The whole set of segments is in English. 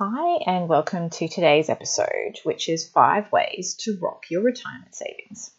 Hi, and welcome to today's episode, which is five ways to rock your retirement savings.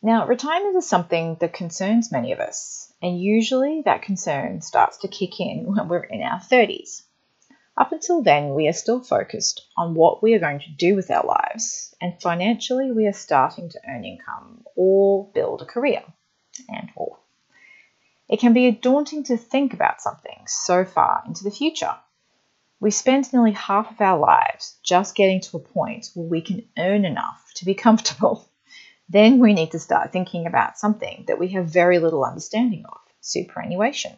Now, retirement is something that concerns many of us, and usually that concern starts to kick in when we're in our 30s. Up until then, we are still focused on what we are going to do with our lives, and financially, we are starting to earn income or build a career, and more. It can be daunting to think about something so far into the future we spend nearly half of our lives just getting to a point where we can earn enough to be comfortable. Then we need to start thinking about something that we have very little understanding of superannuation.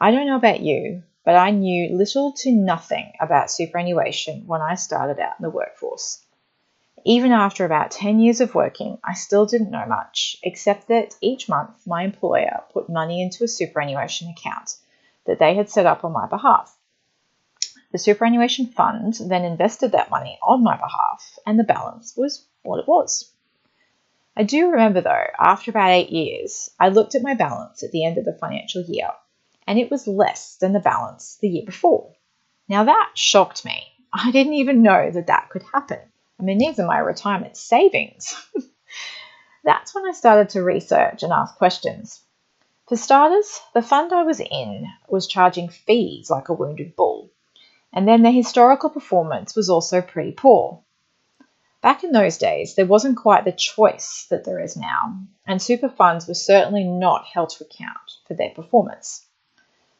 I don't know about you, but I knew little to nothing about superannuation when I started out in the workforce. Even after about 10 years of working, I still didn't know much, except that each month my employer put money into a superannuation account that they had set up on my behalf. The superannuation fund then invested that money on my behalf, and the balance was what it was. I do remember though, after about eight years, I looked at my balance at the end of the financial year, and it was less than the balance the year before. Now that shocked me. I didn't even know that that could happen. I mean, these are my retirement savings. That's when I started to research and ask questions. For starters, the fund I was in was charging fees like a wounded bull and then their historical performance was also pretty poor. Back in those days, there wasn't quite the choice that there is now, and super funds were certainly not held to account for their performance.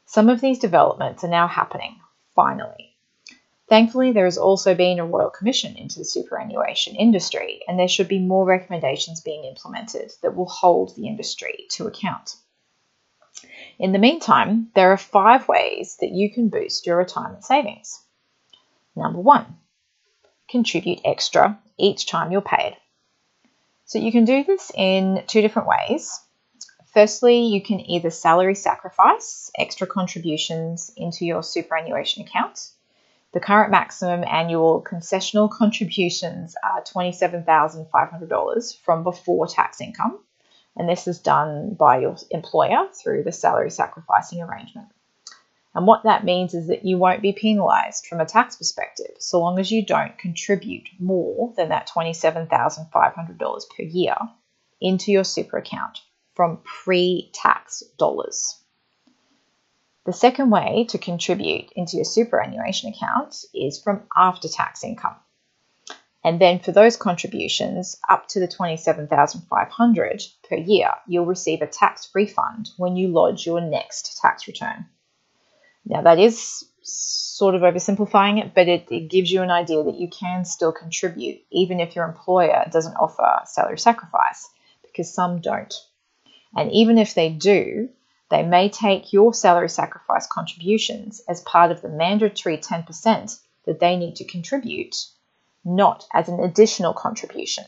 Some of these developments are now happening, finally. Thankfully, there has also been a Royal Commission into the superannuation industry, and there should be more recommendations being implemented that will hold the industry to account. In the meantime, there are five ways that you can boost your retirement savings. Number one, contribute extra each time you're paid. So you can do this in two different ways. Firstly, you can either salary sacrifice extra contributions into your superannuation account. The current maximum annual concessional contributions are $27,500 from before tax income and this is done by your employer through the salary sacrificing arrangement. And what that means is that you won't be penalised from a tax perspective so long as you don't contribute more than that $27,500 per year into your super account from pre tax dollars. The second way to contribute into your superannuation account is from after tax income. And then for those contributions up to the 27,500 per year, you'll receive a tax refund when you lodge your next tax return. Now that is sort of oversimplifying it, but it, it gives you an idea that you can still contribute even if your employer doesn't offer salary sacrifice because some don't. And even if they do, they may take your salary sacrifice contributions as part of the mandatory 10% that they need to contribute not as an additional contribution.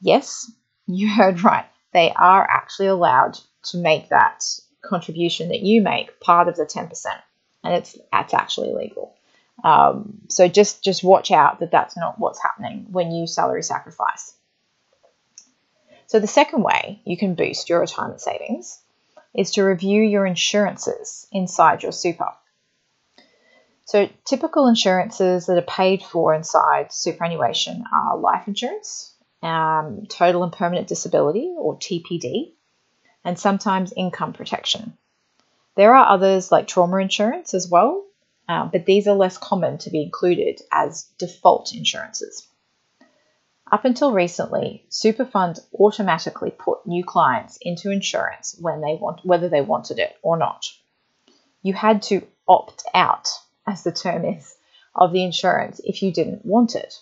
Yes, you heard right. They are actually allowed to make that contribution that you make part of the 10%, and it's that's actually legal. Um, so just just watch out that that's not what's happening when you salary sacrifice. So the second way you can boost your retirement savings is to review your insurances inside your super. So, typical insurances that are paid for inside superannuation are life insurance, um, total and permanent disability, or TPD, and sometimes income protection. There are others like trauma insurance as well, uh, but these are less common to be included as default insurances. Up until recently, super funds automatically put new clients into insurance when they want, whether they wanted it or not. You had to opt out as the term is, of the insurance if you didn't want it.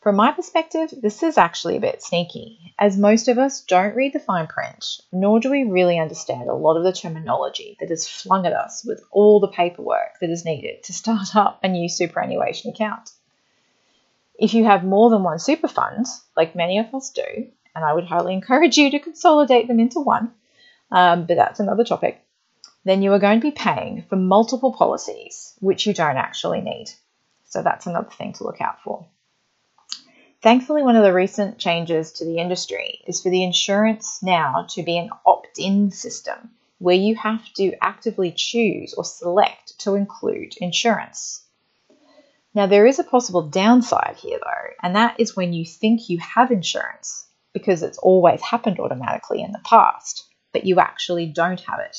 From my perspective, this is actually a bit sneaky, as most of us don't read the fine print, nor do we really understand a lot of the terminology that is flung at us with all the paperwork that is needed to start up a new superannuation account. If you have more than one super fund, like many of us do, and I would highly encourage you to consolidate them into one, um, but that's another topic, then you are going to be paying for multiple policies which you don't actually need. So that's another thing to look out for. Thankfully, one of the recent changes to the industry is for the insurance now to be an opt in system where you have to actively choose or select to include insurance. Now, there is a possible downside here though, and that is when you think you have insurance because it's always happened automatically in the past, but you actually don't have it.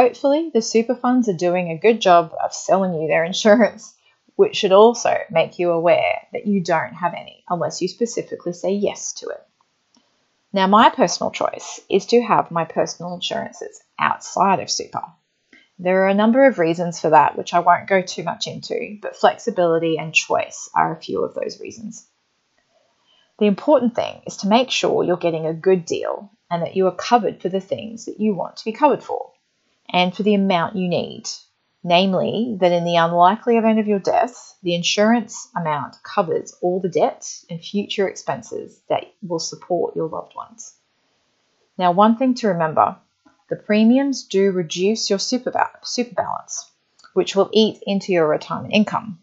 Hopefully, the super funds are doing a good job of selling you their insurance, which should also make you aware that you don't have any unless you specifically say yes to it. Now, my personal choice is to have my personal insurances outside of super. There are a number of reasons for that, which I won't go too much into, but flexibility and choice are a few of those reasons. The important thing is to make sure you're getting a good deal and that you are covered for the things that you want to be covered for and for the amount you need. Namely, that in the unlikely event of your death, the insurance amount covers all the debt and future expenses that will support your loved ones. Now, one thing to remember the premiums do reduce your super, super balance, which will eat into your retirement income.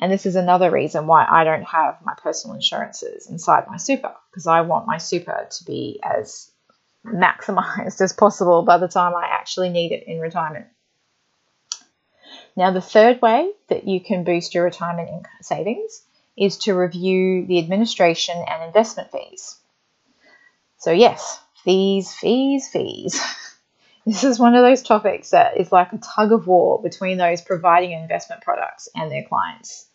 And this is another reason why I don't have my personal insurances inside my super, because I want my super to be as maximized as possible by the time I actually need it in retirement. Now, the third way that you can boost your retirement savings is to review the administration and investment fees. So, yes, fees, fees, fees. this is one of those topics that is like a tug of war between those providing investment products and their clients.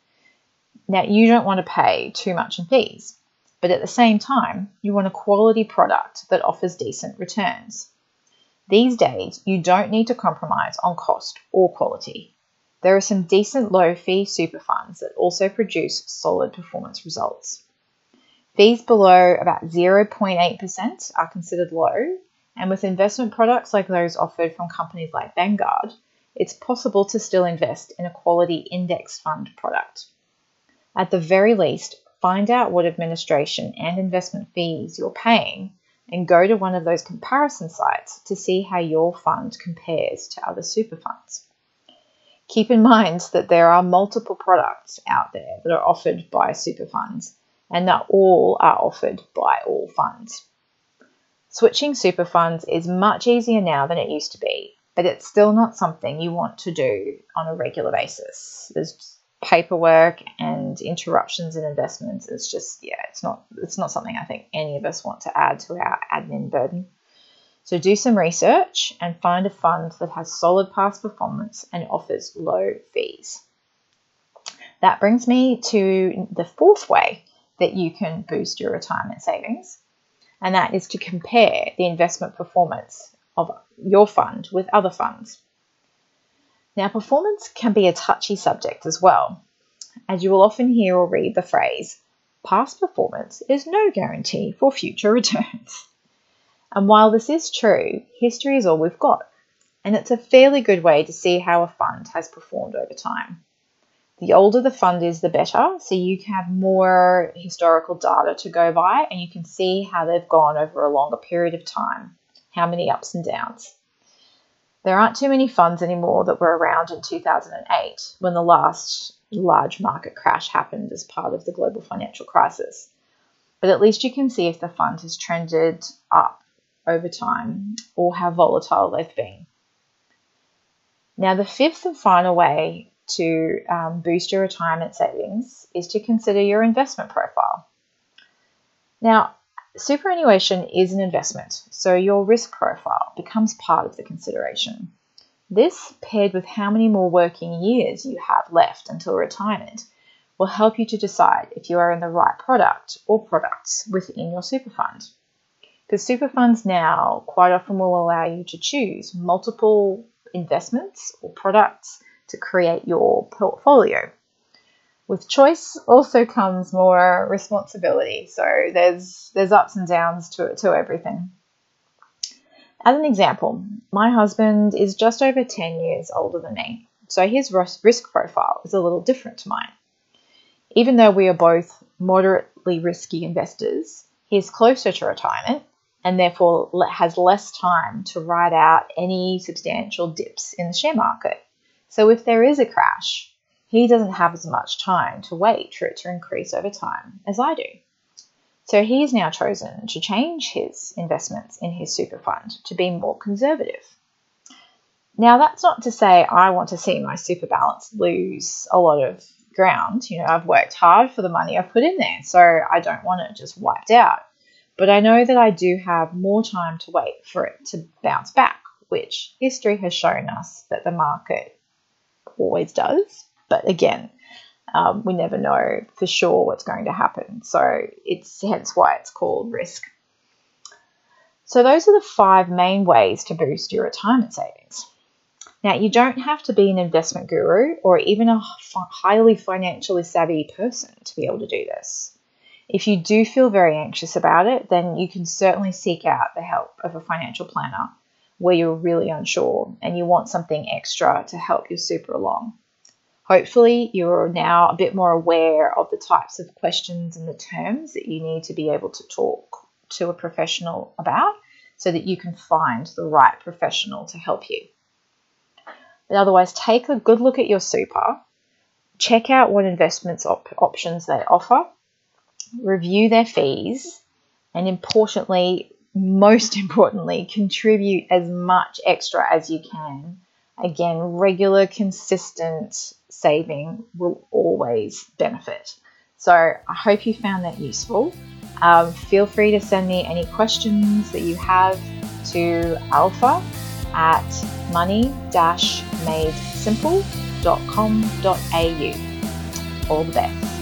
Now, you don't want to pay too much in fees, but at the same time, you want a quality product that offers decent returns. These days, you don't need to compromise on cost or quality. There are some decent low fee super funds that also produce solid performance results. Fees below about 0.8% are considered low, and with investment products like those offered from companies like Vanguard, it's possible to still invest in a quality index fund product. At the very least, find out what administration and investment fees you're paying and go to one of those comparison sites to see how your fund compares to other super funds. Keep in mind that there are multiple products out there that are offered by super funds and that all are offered by all funds. Switching super funds is much easier now than it used to be, but it's still not something you want to do on a regular basis. There's paperwork and interruptions in investments. It's just yeah, it's not it's not something I think any of us want to add to our admin burden. So do some research and find a fund that has solid past performance and offers low fees. That brings me to the fourth way that you can boost your retirement savings, and that is to compare the investment performance of your fund with other funds. Now, performance can be a touchy subject as well, as you will often hear or read the phrase, past performance is no guarantee for future returns. And while this is true, history is all we've got, and it's a fairly good way to see how a fund has performed over time. The older the fund is, the better, so you have more historical data to go by and you can see how they've gone over a longer period of time, how many ups and downs. There aren't too many funds anymore that were around in 2008 when the last large market crash happened as part of the global financial crisis. But at least you can see if the fund has trended up over time or how volatile they've been. Now, the fifth and final way to um, boost your retirement savings is to consider your investment profile. Now, superannuation is an investment, so your risk profile becomes part of the consideration. This, paired with how many more working years you have left until retirement, will help you to decide if you are in the right product or products within your super fund. Because super funds now quite often will allow you to choose multiple investments or products to create your portfolio. With choice also comes more responsibility. So there's there's ups and downs to to everything. As an example, my husband is just over 10 years older than me, so his risk profile is a little different to mine. Even though we are both moderately risky investors, he is closer to retirement and therefore has less time to ride out any substantial dips in the share market. So if there is a crash, he doesn't have as much time to wait for it to increase over time as I do. So he's now chosen to change his investments in his super fund to be more conservative. Now, that's not to say I want to see my super balance lose a lot of ground. You know, I've worked hard for the money I've put in there, so I don't want it just wiped out. But I know that I do have more time to wait for it to bounce back, which history has shown us that the market always does. But again, um, we never know for sure what's going to happen. So it's hence why it's called risk. So those are the five main ways to boost your retirement savings. Now, you don't have to be an investment guru or even a highly financially savvy person to be able to do this. If you do feel very anxious about it, then you can certainly seek out the help of a financial planner where you're really unsure and you want something extra to help your super along. Hopefully, you're now a bit more aware of the types of questions and the terms that you need to be able to talk to a professional about so that you can find the right professional to help you. But otherwise, take a good look at your super, check out what investments op- options they offer, review their fees, and importantly, most importantly, contribute as much extra as you can. Again, regular, consistent saving will always benefit. So I hope you found that useful. Um, feel free to send me any questions that you have to alpha at money-madesimple.com.au. All the best.